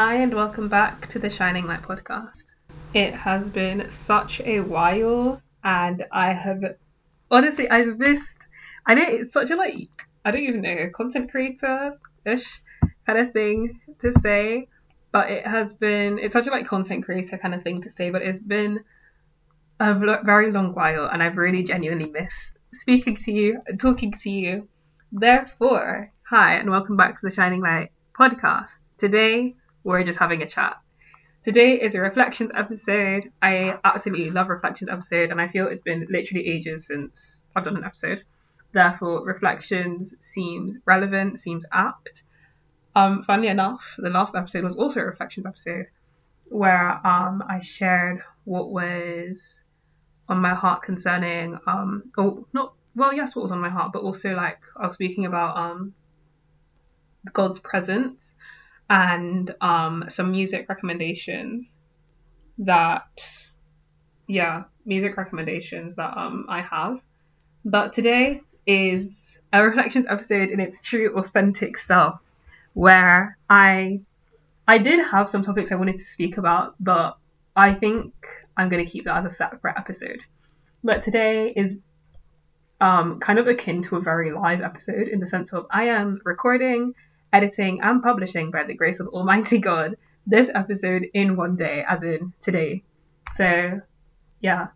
Hi, and welcome back to the Shining Light podcast. It has been such a while, and I have honestly, I've missed. I know it's such a like, I don't even know, content creator ish kind of thing to say, but it has been, it's such a like content creator kind of thing to say, but it's been a very long while, and I've really genuinely missed speaking to you talking to you. Therefore, hi, and welcome back to the Shining Light podcast. Today, we're just having a chat. Today is a reflections episode. I absolutely love reflections episode, and I feel it's been literally ages since I've done an episode. Therefore, reflections seems relevant, seems apt. Um, funnily enough, the last episode was also a reflections episode where um, I shared what was on my heart concerning um, oh not well yes what was on my heart, but also like I was speaking about um God's presence and um, some music recommendations that, yeah, music recommendations that um, I have. But today is a reflections episode in its true, authentic self, where I I did have some topics I wanted to speak about, but I think I'm going to keep that as a separate episode. But today is um, kind of akin to a very live episode in the sense of I am recording editing, and publishing by the grace of Almighty God this episode in one day, as in today. So, yeah.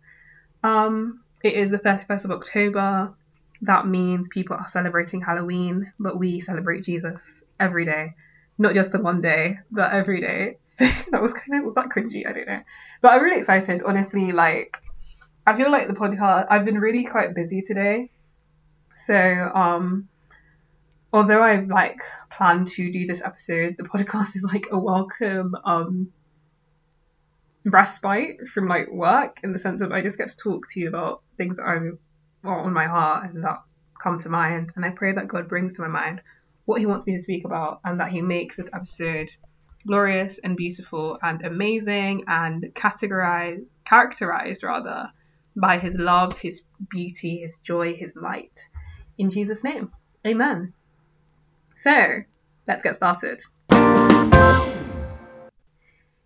Um, it is the 31st of October. That means people are celebrating Halloween, but we celebrate Jesus every day. Not just on one day, but every day. that was kind of, was that cringy? I don't know. But I'm really excited, honestly. Like, I feel like the podcast, I've been really quite busy today. So, um, although I've like planned to do this episode, the podcast is like a welcome um respite from like work in the sense of I just get to talk to you about things that are on my heart and that come to mind and I pray that God brings to my mind what he wants me to speak about and that he makes this episode glorious and beautiful and amazing and categorized characterized rather by his love, his beauty, his joy, his light. In Jesus' name. Amen. So, let's get started.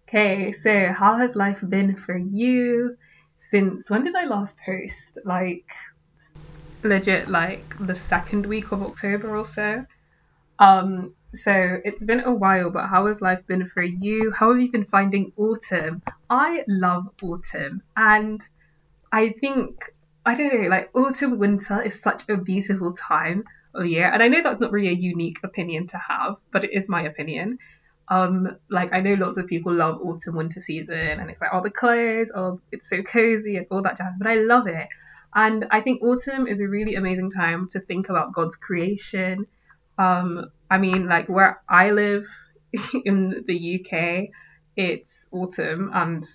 Okay, so how has life been for you since when did I last post? Like, legit, like the second week of October or so. Um, so it's been a while, but how has life been for you? How have you been finding autumn? I love autumn, and I think I don't know, like autumn winter is such a beautiful time of year. And I know that's not really a unique opinion to have, but it is my opinion. Um, like I know lots of people love autumn winter season and it's like all the clothes, oh it's so cozy and all that jazz, but I love it. And I think autumn is a really amazing time to think about God's creation. Um, I mean, like where I live in the UK, it's autumn, and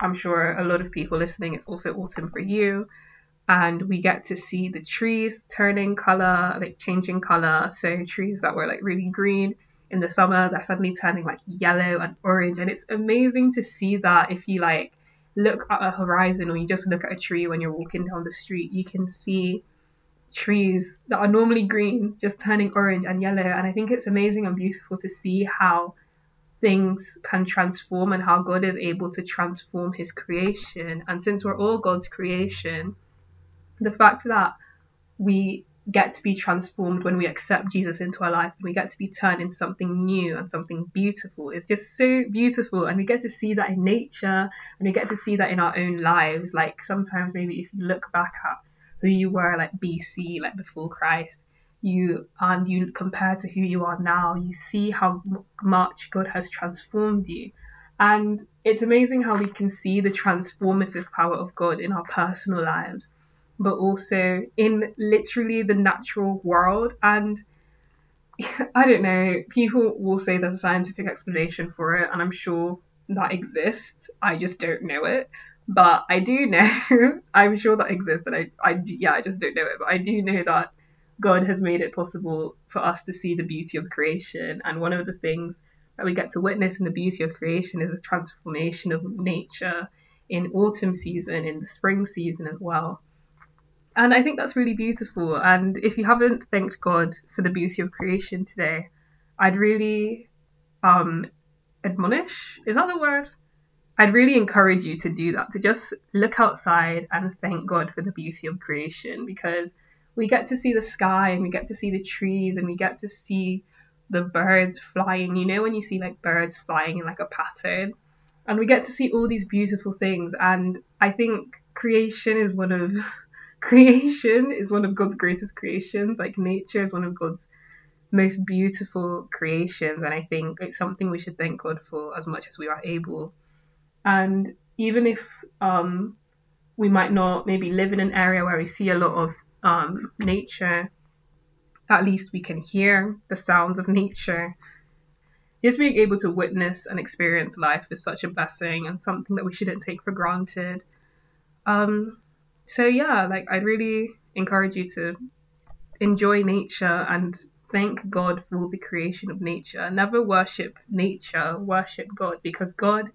I'm sure a lot of people listening, it's also autumn for you and we get to see the trees turning color, like changing color. So trees that were like really green in the summer, they're suddenly turning like yellow and orange, and it's amazing to see that. If you like look at a horizon or you just look at a tree when you're walking down the street, you can see trees that are normally green just turning orange and yellow. And I think it's amazing and beautiful to see how things can transform and how God is able to transform his creation. And since we're all God's creation, the fact that we get to be transformed when we accept Jesus into our life, and we get to be turned into something new and something beautiful. It's just so beautiful, and we get to see that in nature, and we get to see that in our own lives. Like sometimes, maybe if you look back at who you were, like BC, like before Christ, you and you compare to who you are now, you see how much God has transformed you. And it's amazing how we can see the transformative power of God in our personal lives but also in literally the natural world. And I don't know, people will say there's a scientific explanation for it, and I'm sure that exists. I just don't know it. But I do know, I'm sure that exists, and I, I, yeah, I just don't know it. But I do know that God has made it possible for us to see the beauty of creation. And one of the things that we get to witness in the beauty of creation is the transformation of nature in autumn season, in the spring season as well. And I think that's really beautiful. And if you haven't thanked God for the beauty of creation today, I'd really um, admonish. Is that the word? I'd really encourage you to do that, to just look outside and thank God for the beauty of creation because we get to see the sky and we get to see the trees and we get to see the birds flying. You know, when you see like birds flying in like a pattern, and we get to see all these beautiful things. And I think creation is one of creation is one of God's greatest creations. Like nature is one of God's most beautiful creations, and I think it's something we should thank God for as much as we are able. And even if um, we might not maybe live in an area where we see a lot of um, nature, at least we can hear the sounds of nature. Just being able to witness and experience life is such a blessing and something that we shouldn't take for granted. Um, so yeah, like I'd really encourage you to enjoy nature and thank God for the creation of nature. Never worship nature, worship God because God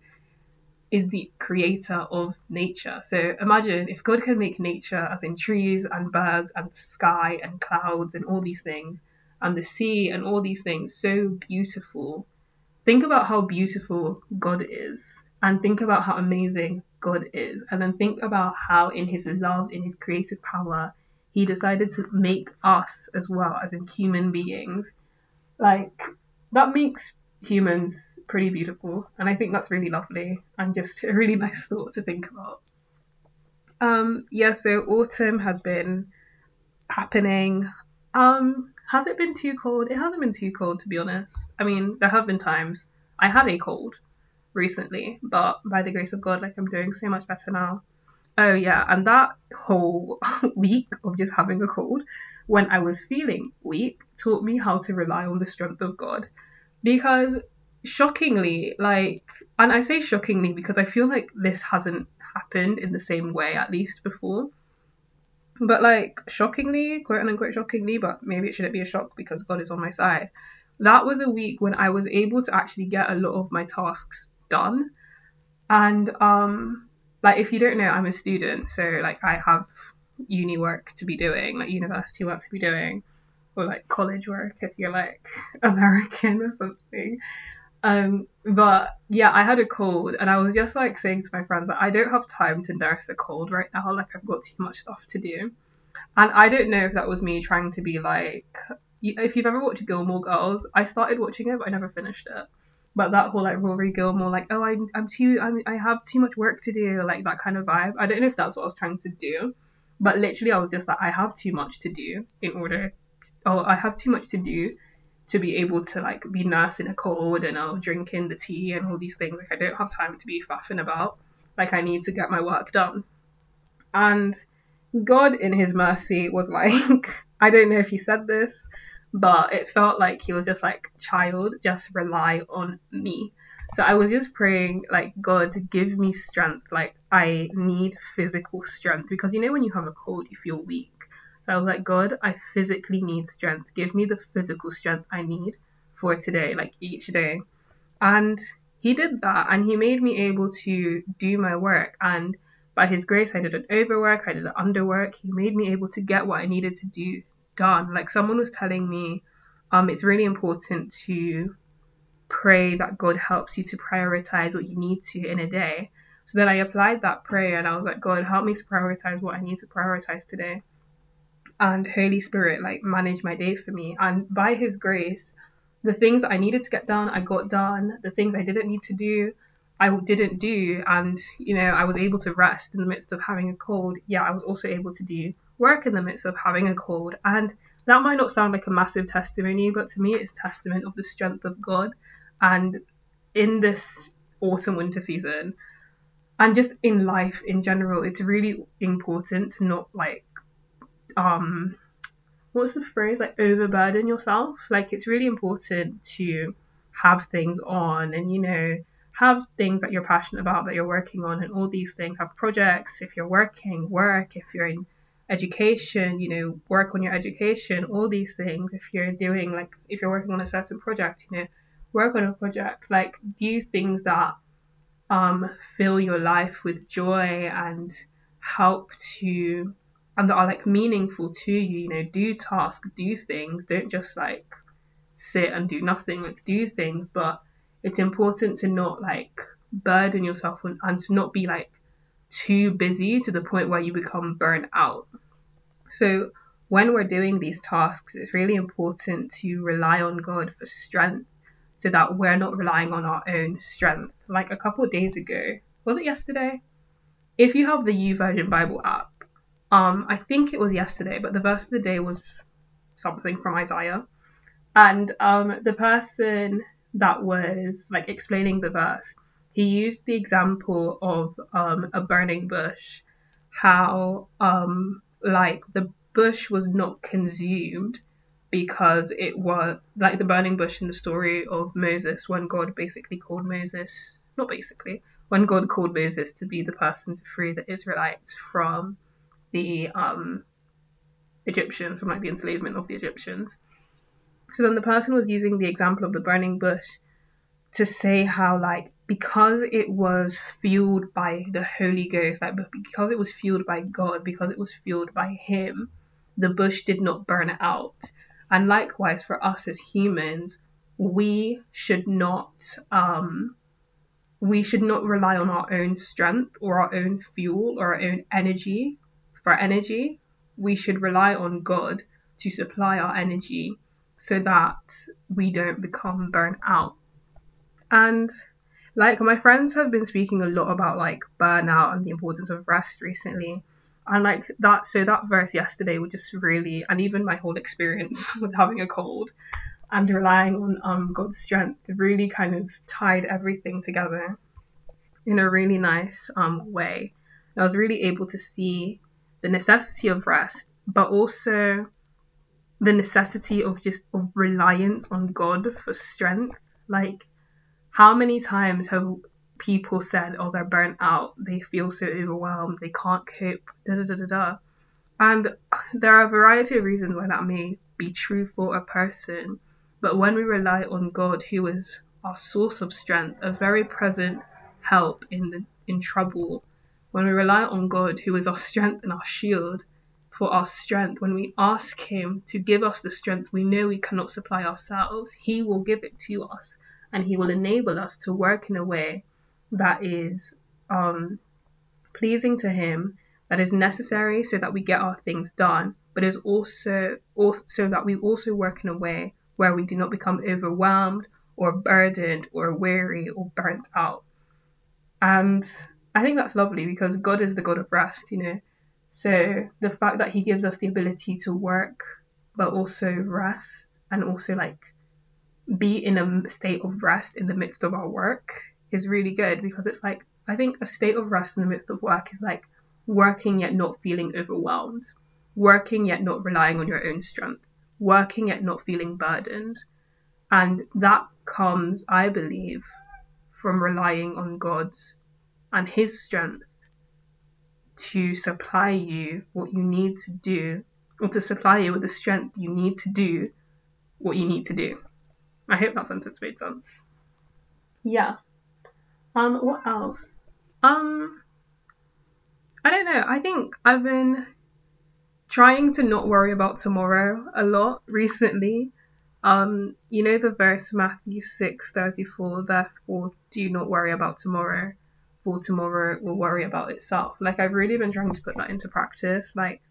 is the creator of nature. So imagine if God can make nature, as in trees and birds and sky and clouds and all these things, and the sea and all these things so beautiful. Think about how beautiful God is, and think about how amazing God is, and then think about how, in His love, in His creative power, He decided to make us as well as in human beings. Like, that makes humans pretty beautiful, and I think that's really lovely and just a really nice thought to think about. Um, yeah, so autumn has been happening. Um, has it been too cold? It hasn't been too cold to be honest. I mean, there have been times I had a cold recently, but by the grace of God, like I'm doing so much better now. Oh yeah, and that whole week of just having a cold when I was feeling weak taught me how to rely on the strength of God. Because shockingly, like, and I say shockingly because I feel like this hasn't happened in the same way, at least before. But like, shockingly, quote unquote shockingly, but maybe it shouldn't be a shock because God is on my side. That was a week when I was able to actually get a lot of my tasks done. And um like if you don't know, I'm a student, so like I have uni work to be doing, like university work to be doing, or like college work if you're like American or something. Um, but yeah, I had a cold, and I was just like saying to my friends that I don't have time to nurse a cold right now. Like I've got too much stuff to do, and I don't know if that was me trying to be like. If you've ever watched Gilmore Girls, I started watching it, but I never finished it. But that whole like Rory Gilmore, like oh I'm I'm too I'm, I have too much work to do, like that kind of vibe. I don't know if that's what I was trying to do, but literally I was just like I have too much to do in order. To, oh, I have too much to do to be able to like be nursing a cold and uh, drinking the tea and all these things. Like I don't have time to be faffing about. Like I need to get my work done. And God in his mercy was like, I don't know if he said this, but it felt like he was just like, child, just rely on me. So I was just praying, like, God, give me strength. Like, I need physical strength because you know, when you have a cold, you feel weak. So I was like, God, I physically need strength. Give me the physical strength I need for today, like each day. And he did that and he made me able to do my work. And by his grace, I did an overwork, I did an underwork. He made me able to get what I needed to do done. Like someone was telling me, um, it's really important to pray that God helps you to prioritize what you need to in a day. So then I applied that prayer and I was like, God, help me to prioritize what I need to prioritize today and Holy Spirit like manage my day for me. And by His grace, the things that I needed to get done, I got done. The things I didn't need to do, I didn't do. And, you know, I was able to rest in the midst of having a cold. Yeah, I was also able to do work in the midst of having a cold. And that might not sound like a massive testimony, but to me, it's testament of the strength of God. And in this autumn winter season, and just in life in general, it's really important to not like um what's the phrase like overburden yourself like it's really important to have things on and you know have things that you're passionate about that you're working on and all these things have projects if you're working work if you're in education you know work on your education all these things if you're doing like if you're working on a certain project you know work on a project like do things that um fill your life with joy and help to and that are like meaningful to you. You know, do tasks, do things. Don't just like sit and do nothing. Like do things, but it's important to not like burden yourself and, and to not be like too busy to the point where you become burnt out. So when we're doing these tasks, it's really important to rely on God for strength so that we're not relying on our own strength. Like a couple days ago, was it yesterday? If you have the YouVersion Bible app, um, I think it was yesterday, but the verse of the day was something from Isaiah. And um, the person that was like explaining the verse, he used the example of um, a burning bush, how um, like the bush was not consumed because it was like the burning bush in the story of Moses when God basically called Moses, not basically, when God called Moses to be the person to free the Israelites from the um, Egyptians, from like the enslavement of the Egyptians. So then the person was using the example of the burning bush to say how like because it was fueled by the Holy Ghost, like because it was fueled by God, because it was fueled by Him, the bush did not burn out. And likewise for us as humans, we should not um, we should not rely on our own strength or our own fuel or our own energy for energy. We should rely on God to supply our energy so that we don't become burnt out. And like my friends have been speaking a lot about like burnout and the importance of rest recently. And like that so that verse yesterday was just really and even my whole experience with having a cold and relying on um God's strength really kind of tied everything together in a really nice um way. I was really able to see the necessity of rest, but also the necessity of just of reliance on God for strength. Like how many times have people said, oh, they're burnt out, they feel so overwhelmed, they can't cope, da da da da da. And there are a variety of reasons why that may be true for a person. But when we rely on God, who is our source of strength, a very present help in the, in trouble, when we rely on God, who is our strength and our shield, for our strength, when we ask Him to give us the strength we know we cannot supply ourselves, He will give it to us and He will enable us to work in a way that is um, pleasing to Him, that is necessary so that we get our things done, but is also, also so that we also work in a way where we do not become overwhelmed or burdened or weary or burnt out. And I think that's lovely because God is the God of rest, you know. So the fact that He gives us the ability to work but also rest and also like be in a state of rest in the midst of our work is really good because it's like I think a state of rest in the midst of work is like working yet not feeling overwhelmed, working yet not relying on your own strength, working yet not feeling burdened. And that comes, I believe, from relying on God and His strength to supply you what you need to do, or to supply you with the strength you need to do what you need to do. I hope that sentence made sense. Yeah. Um, what else? Um, I don't know. I think I've been trying to not worry about tomorrow a lot recently. Um, you know the verse Matthew six thirty four. Therefore, do not worry about tomorrow, for tomorrow will worry about itself. Like I've really been trying to put that into practice. Like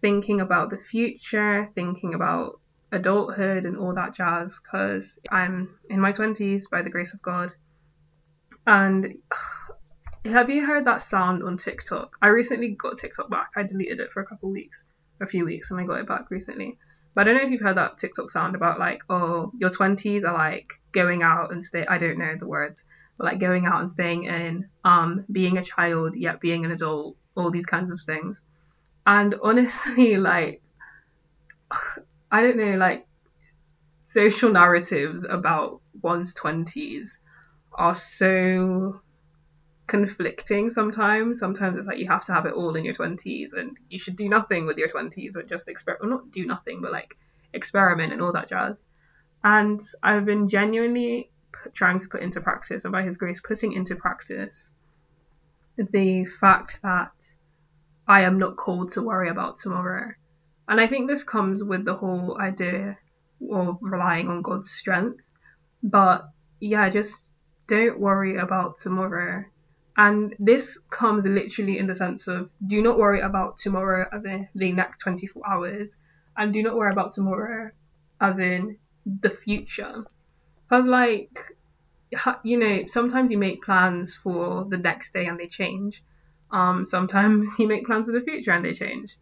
thinking about the future, thinking about adulthood and all that jazz because I'm in my 20s by the grace of God. And have you heard that sound on TikTok? I recently got TikTok back. I deleted it for a couple weeks, a few weeks, and I got it back recently. But I don't know if you've heard that TikTok sound about like, oh, your 20s are like going out and stay. I don't know the words, but like going out and staying in, um, being a child yet being an adult, all these kinds of things. And honestly, like I don't know, like social narratives about one's 20s are so conflicting sometimes. Sometimes it's like you have to have it all in your 20s and you should do nothing with your 20s or just experiment, well, not do nothing, but like experiment and all that jazz. And I've been genuinely trying to put into practice, and by His grace, putting into practice the fact that I am not called to worry about tomorrow. And I think this comes with the whole idea of relying on God's strength. But yeah, just don't worry about tomorrow. And this comes literally in the sense of do not worry about tomorrow as in the next 24 hours, and do not worry about tomorrow as in the future. Because, like, you know, sometimes you make plans for the next day and they change. Um, sometimes you make plans for the future and they change.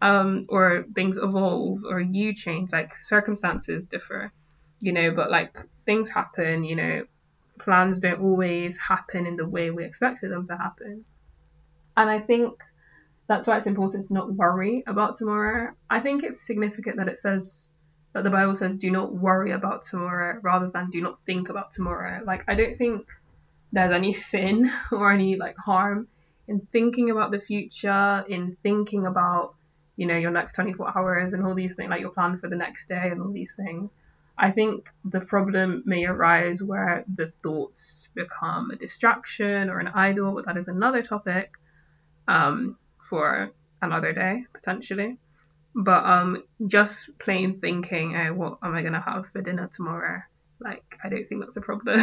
Um, or things evolve or you change, like circumstances differ, you know, but like things happen, you know, plans don't always happen in the way we expected them to happen. And I think that's why it's important to not worry about tomorrow. I think it's significant that it says that the Bible says do not worry about tomorrow rather than do not think about tomorrow. Like I don't think there's any sin or any like harm in thinking about the future, in thinking about, you know, your next 24 hours and all these things, like your plan for the next day and all these things. I think the problem may arise where the thoughts become a distraction or an idol, but that is another topic um, for another day, potentially. But um, just plain thinking, oh, what am I gonna have for dinner tomorrow? Like, I don't think that's a problem.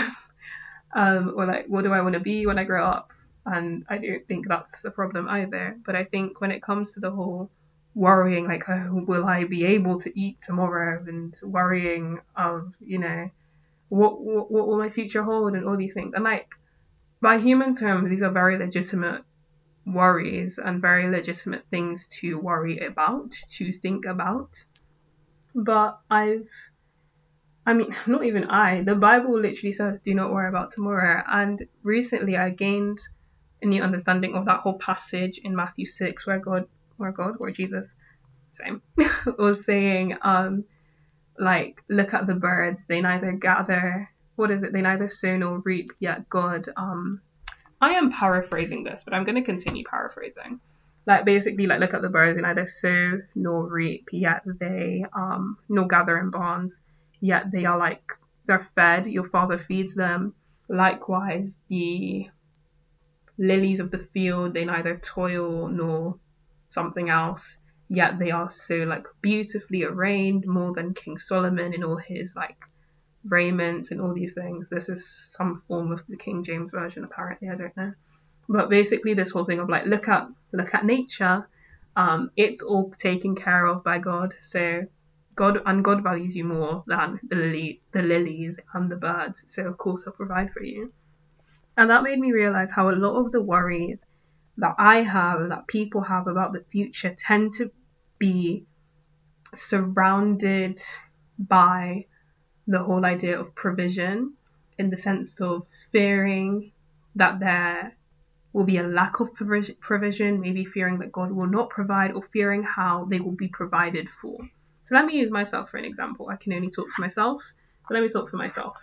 um, or like, what do I want to be when I grow up? And I don't think that's a problem either. But I think when it comes to the whole worrying, like, oh, will I be able to eat tomorrow? And worrying of, you know, what, what what will my future hold and all these things. And like, by human terms, these are very legitimate worries and very legitimate things to worry about, to think about. But I've, I mean, not even I, the Bible literally says, do not worry about tomorrow. And recently I gained a new understanding of that whole passage in Matthew 6 where God, where God, or Jesus, same, was saying, um, like, look at the birds, they neither gather, what is it, they neither sow nor reap, yet God, um, I am paraphrasing this, but I'm going to continue paraphrasing. Like basically, like look at the birds, they neither sow nor reap, yet they um nor gather in barns, yet they are like they're fed. Your Father feeds them. Likewise, the lilies of the field, they neither toil nor something else, yet they are so like beautifully arranged, more than King Solomon in all his like raiments and all these things. This is some form of the King James version, apparently. I don't know, but basically, this whole thing of like look at look at nature. Um, it's all taken care of by God. So God and God values you more than the lily, the lilies and the birds. So of course He'll provide for you. And that made me realize how a lot of the worries that I have, and that people have about the future, tend to be surrounded by the whole idea of provision in the sense of fearing that there will be a lack of provision, maybe fearing that God will not provide, or fearing how they will be provided for. So let me use myself for an example. I can only talk for myself, but let me talk for myself.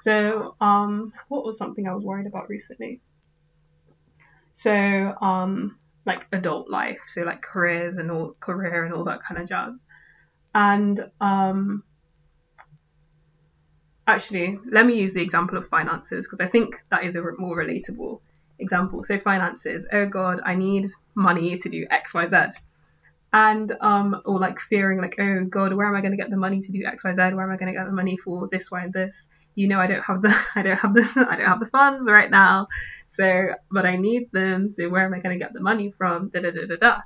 So, um, what was something I was worried about recently? So, um, like adult life, so like careers and all career and all that kind of jazz. And um, actually, let me use the example of finances because I think that is a more relatable example. So finances, oh God, I need money to do X, Y, Z. And um, or like fearing like, oh God, where am I going to get the money to do X, Y, Z? Where am I going to get the money for this, Y, and this? You know, I don't have the, I don't have the, I don't have the funds right now. So, but I need them. So where am I going to get the money from? Da da da da da.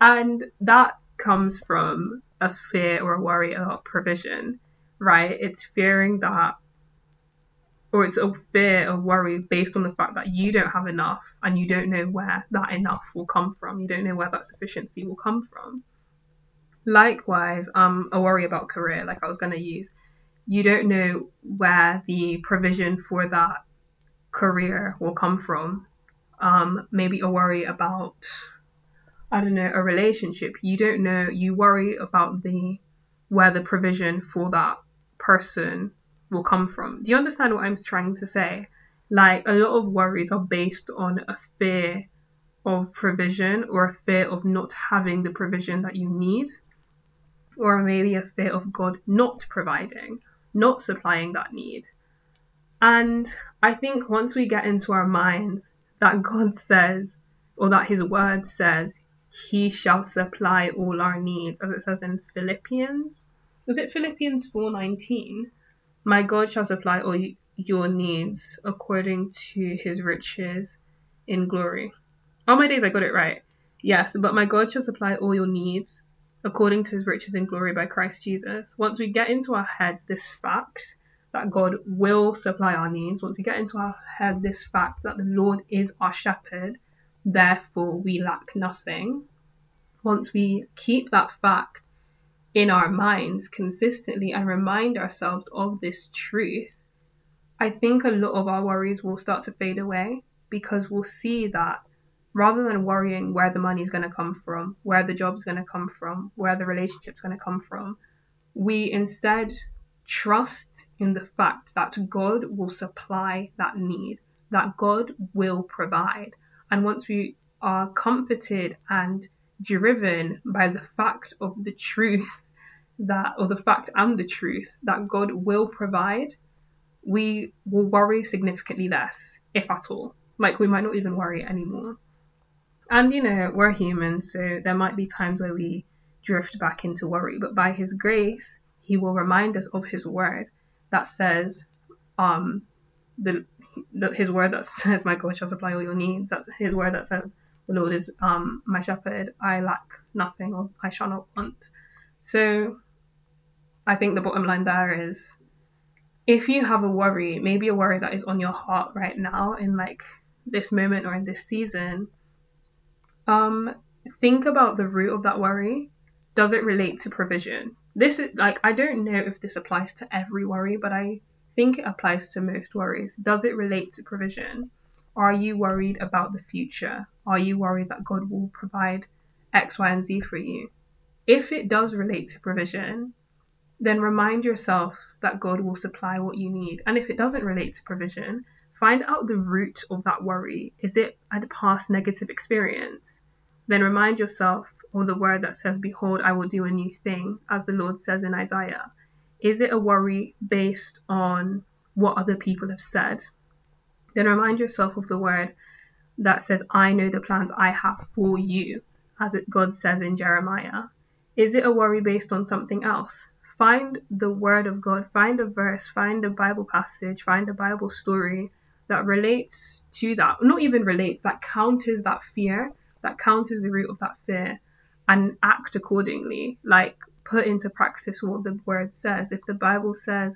And that comes from a fear or a worry about provision right? It's fearing that, or it's a fear, or worry based on the fact that you don't have enough and you don't know where that enough will come from. You don't know where that sufficiency will come from. Likewise, um, a worry about career, like I was going to use. You don't know where the provision for that career will come from. Um, maybe a worry about, I don't know, a relationship. You don't know. You worry about the where the provision for that person will come from. Do you understand what I'm trying to say? Like a lot of worries are based on a fear of provision or a fear of not having the provision that you need, or maybe a fear of God not providing, not supplying that need. And I think once we get into our minds that God says, or that His Word says, He shall supply all our needs, as it says in Philippians, was it Philippians 4:19? My God shall supply all your needs according to his riches in glory. All my days I got it right. Yes, but my God shall supply all your needs according to his riches in glory by Christ Jesus. Once we get into our heads this fact that God will supply our needs, once we get into our head this fact that the Lord is our shepherd, therefore we lack nothing, once we keep that fact in our minds consistently and remind ourselves of this truth, I think a lot of our worries will start to fade away because we'll see that rather than worrying where the money is going to come from, where the job is going to come from, where the relationship is going to come from, we instead trust in the fact that God will supply that need, that God will provide. And once we are comforted and driven by the fact of the truth that, or the fact and the truth that God will provide, we will worry significantly less, if at all. Like we might not even worry anymore. And you know, we're human, so there might be times where we drift back into worry, but by His grace, He will remind us of His word that says, um, the, the His word that says, "My God shall supply all your needs." That's His word that says, "The Lord is um my shepherd; I lack nothing, or I shall not want." So, I think the bottom line there is, if you have a worry, maybe a worry that is on your heart right now, in like this moment or in this season um, think about the root of that worry. Does it relate to provision? This is like I don't know if this applies to every worry, but I think it applies to most worries. Does it relate to provision? Are you worried about the future? Are you worried that God will provide X, Y, and Z for you? If it does relate to provision, then remind yourself that God will supply what you need. And if it doesn't relate to provision, find out the root of that worry. Is it a past negative experience? Then remind yourself of the word that says, Behold, I will do a new thing, as the Lord says in Isaiah. Is it a worry based on what other people have said? Then remind yourself of the word that says, I know the plans I have for you, as God says in Jeremiah. Is it a worry based on something else? Find the word of God, find a verse, find a Bible passage, find a Bible story that relates to that, not even relates, that counters that fear, that counters the root of that fear, and act accordingly. Like put into practice what the word says. If the Bible says,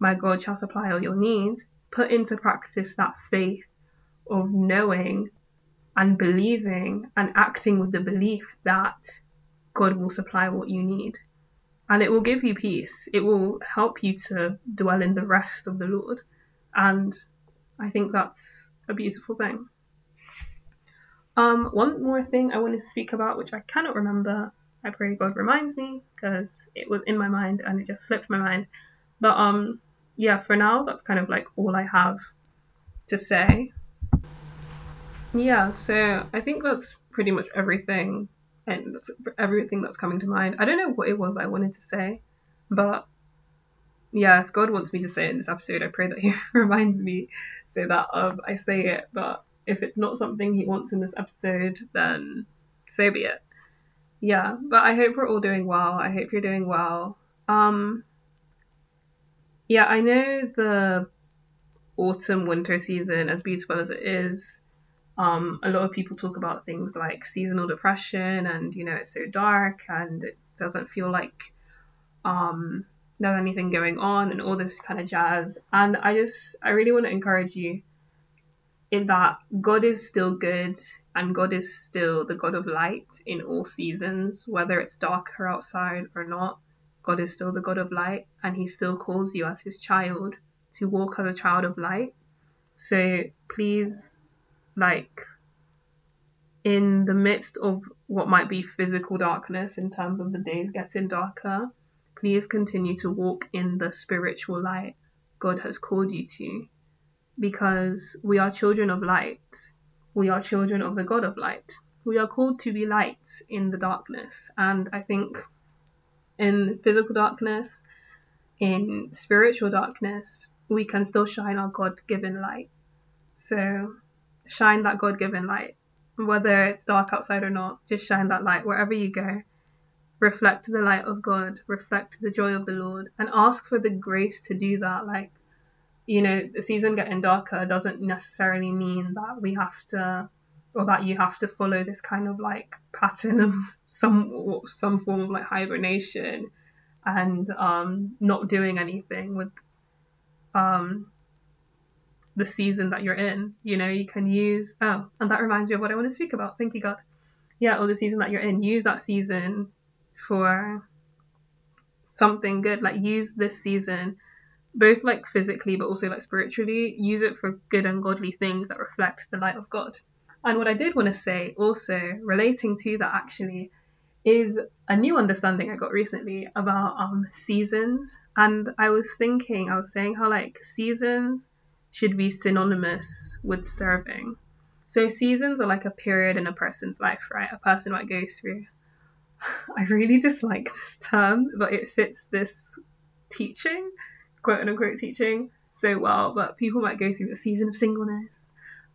My God shall supply all your needs, put into practice that faith of knowing and believing and acting with the belief that God will supply what you need. And it will give you peace. It will help you to dwell in the rest of the Lord. And I think that's a beautiful thing. Um, one more thing I wanted to speak about, which I cannot remember. I pray God reminds me because it was in my mind and it just slipped my mind. But um, yeah, for now that's kind of like all I have to say. Yeah, so I think that's pretty much everything and everything that's coming to mind. I don't know what it was I wanted to say, but yeah, if God wants me to say it in this episode, I pray that He reminds me so that um, I say it. But if it's not something He wants in this episode, then so be it. Yeah, but I hope we're all doing well. I hope you're doing well. Um, yeah, I know the autumn winter season, as beautiful as it is, um, a lot of people talk about things like seasonal depression and you know it's so dark and it doesn't feel like um, there's anything going on and all this kind of jazz. And I just, I really want to encourage you in that God is still good and God is still the God of light in all seasons, whether it's darker outside or not. God is still the God of light and He still calls you as His child to walk as a child of light. So please, like, in the midst of what might be physical darkness in terms of the days getting darker, Please continue to walk in the spiritual light God has called you to because we are children of light. We are children of the God of light. We are called to be lights in the darkness. And I think in physical darkness, in spiritual darkness, we can still shine our God given light. So shine that God given light. Whether it's dark outside or not, just shine that light wherever you go reflect the light of God, reflect the joy of the Lord, and ask for the grace to do that. Like, you know, the season getting darker doesn't necessarily mean that we have to, or that you have to follow this kind of like pattern of some some form of like hibernation and um, not doing anything with um, the season that you're in. You know, you can use oh, and that reminds me of what I want to speak about. Thank you, God. Yeah, or the season that you're in. Use that season for something good. Like use this season both like physically but also like spiritually, use it for good and godly things that reflect the light of God. And what I did want to say also relating to that actually is a new understanding I got recently about um seasons. And I was thinking, I was saying how like seasons should be synonymous with serving. So seasons are like a period in a person's life, right? A person might go through. I really dislike this term, but it fits this teaching quote unquote teaching so well, but people might go through a season of singleness.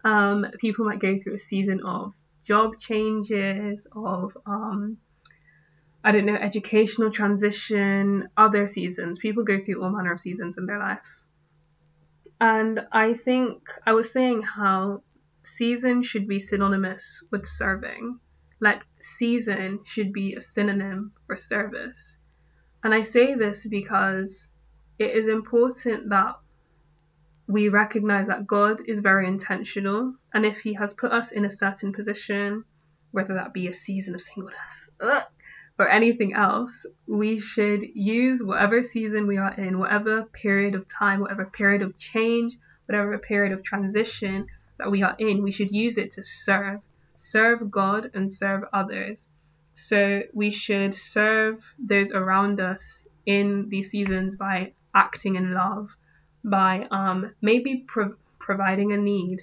Um, people might go through a season of job changes, of um, I don't know, educational transition, other seasons. People go through all manner of seasons in their life. And I think I was saying how season should be synonymous with serving. Like season should be a synonym for service. And I say this because it is important that we recognize that God is very intentional, and if He has put us in a certain position, whether that be a season of singleness or anything else, we should use whatever season we are in, whatever period of time, whatever period of change, whatever period of transition that we are in, we should use it to serve, serve God and serve others. So we should serve those around us in these seasons by acting in love by um, maybe pro- providing a need.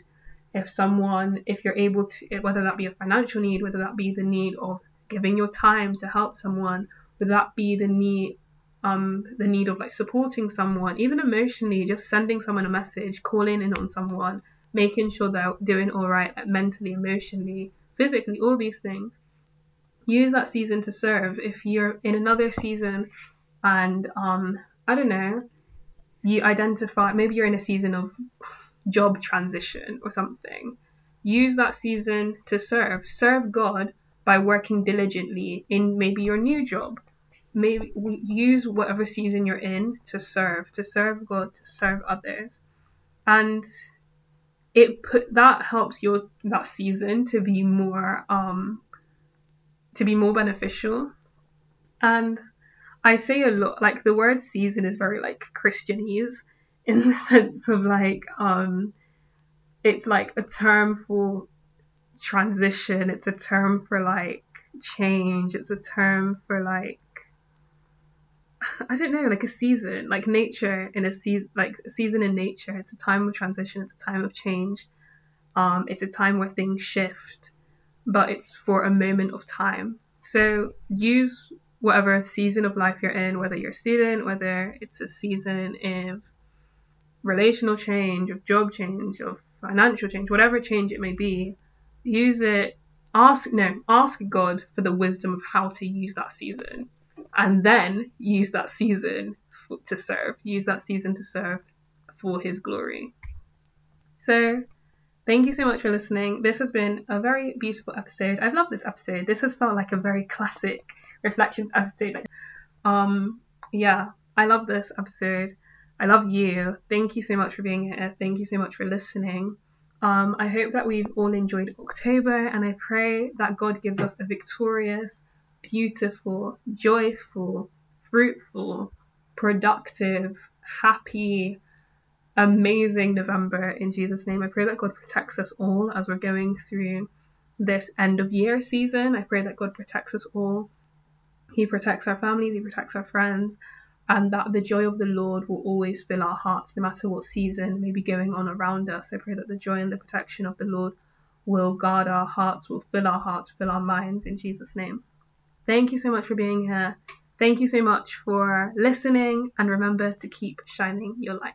If someone if you're able to whether that be a financial need whether that be the need of giving your time to help someone whether that be the need um the need of like supporting someone even emotionally just sending someone a message calling in on someone making sure they're doing all right like mentally emotionally physically all these things. Use that season to serve. If you're in another season and um I don't know, you identify, maybe you're in a season of job transition or something. Use that season to serve. Serve God by working diligently in maybe your new job. Maybe use whatever season you're in to serve, to serve God, to serve others. And it put that helps your that season to be more um to be more beneficial. And I say a lot like the word season is very like Christianese in the sense of like um it's like a term for transition, it's a term for like change, it's a term for like I don't know, like a season, like nature in a season, like a season in nature. It's a time of transition. It's a time of change. Um, it's a time where things shift, but it's for a moment of time. So use whatever season of life you're in, whether you're a student, whether it's a season of relational change, of job change, of financial change, whatever change it may be, use it. Ask no, ask God for the wisdom of how to use that season, and then use that season to serve. Use that season to serve for His glory. So, thank you so much for listening. This has been a very beautiful episode. I've loved this episode. This has felt like a very classic reflections episode. Um, yeah, I love this episode. I love you. Thank you so much for being here. Thank you so much for listening. Um, I hope that we've all enjoyed October, and I pray that God gives us a victorious, beautiful, joyful, fruitful, productive, happy, amazing November in Jesus' name. I pray that God protects us all as we're going through this end of year season. I pray that God protects us all he protects our families, He protects our friends, and that the joy of the Lord will always fill our hearts no matter what season may be going on around us. I pray that the joy and the protection of the Lord will guard our hearts, will fill our hearts, fill our minds in Jesus' name. Thank you so much for being here. Thank you so much for listening, and remember to keep shining your light.